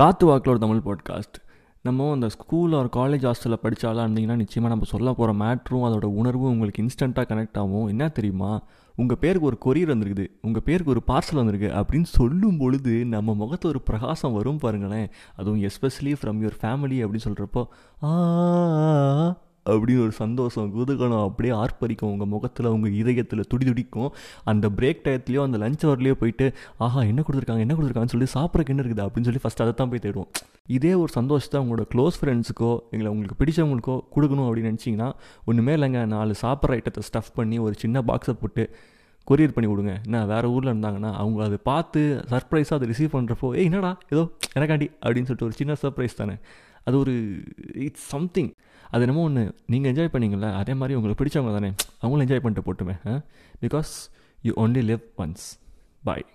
காத்து வாக்கில் ஒரு தமிழ் பாட்காஸ்ட் நம்ம அந்த ஸ்கூல் ஒரு காலேஜ் ஹாஸ்டலில் படித்தாலாம் இருந்தீங்கன்னா நிச்சயமாக நம்ம சொல்ல போகிற மேட்ரும் அதோட உணர்வும் உங்களுக்கு இன்ஸ்டண்ட்டாக கனெக்ட் ஆகும். என்ன தெரியுமா? உங்கள் பேருக்கு ஒரு கொரியர் வந்திருக்குது. உங்கள் பேருக்கு ஒரு பார்சல் வந்திருக்கு. அப்படின்னு சொல்லும் பொழுது நம்ம முகத்து ஒரு பிரகாசம் வரும் பாருங்களேன். அதுவும் எஸ்பெஷலி ஃப்ரம் யுவர் ஃபேமிலி அப்படின்னு சொல்கிறப்போ ஆ அப்படின்னு ஒரு சந்தோஷம் குதகலம் அப்படியே ஆர்ப்பரிக்கும். உங்கள் முகத்தில் உங்கள் இதயத்தில் துடி துடிக்கும். அந்த பிரேக் டயத்துலையோ அந்த லஞ்ச் ஹவர்லேயோ போயிட்டு ஆஹா என்ன கொடுத்துருக்காங்க என்ன கொடுத்துருக்காங்கன்னு சொல்லி சாப்பிட்றக்கு என்ன இருக்குது? அப்படின்னு சொல்லி ஃபஸ்ட் அதை தான் போய் தேடுவோம். இதே ஒரு சந்தோஷத்தை உங்களோட க்ளோஸ் ஃப்ரெண்ட்ஸுக்கோ எங்களை உங்களுக்கு பிடிச்சவங்களுக்கோ கொடுக்கணும் அப்படின்னு நினச்சிங்கன்னா ஒன்றுமே இல்லைங்க. நாலு சாப்பிட்ற ஐட்டத்தை ஸ்டஃப் பண்ணி ஒரு சின்ன பாக்ஸை போட்டு கொரியர் பண்ணி விடுங்க என்ன வேறு ஊரில் இருந்தாங்கன்னா அவங்க அதை பார்த்து சர்ப்ரைஸாக அதை ரிசீவ் பண்ணுறப்போ ஏய் என்னடா ஏதோ எனக்காண்டி அப்படின்னு சொல்லிட்டு ஒரு சின்ன சர்ப்ரைஸ் தானே. அது ஒரு இட்ஸ் சம்திங் அது என்னமோ ஒன்று நீங்கள் என்ஜாய் பண்ணீங்கள அதே மாதிரி உங்களுக்கு பிடிச்சவங்க தானே. அவங்களும் என்ஜாய் பண்ணிட்டு போட்டுமே because you only live once bye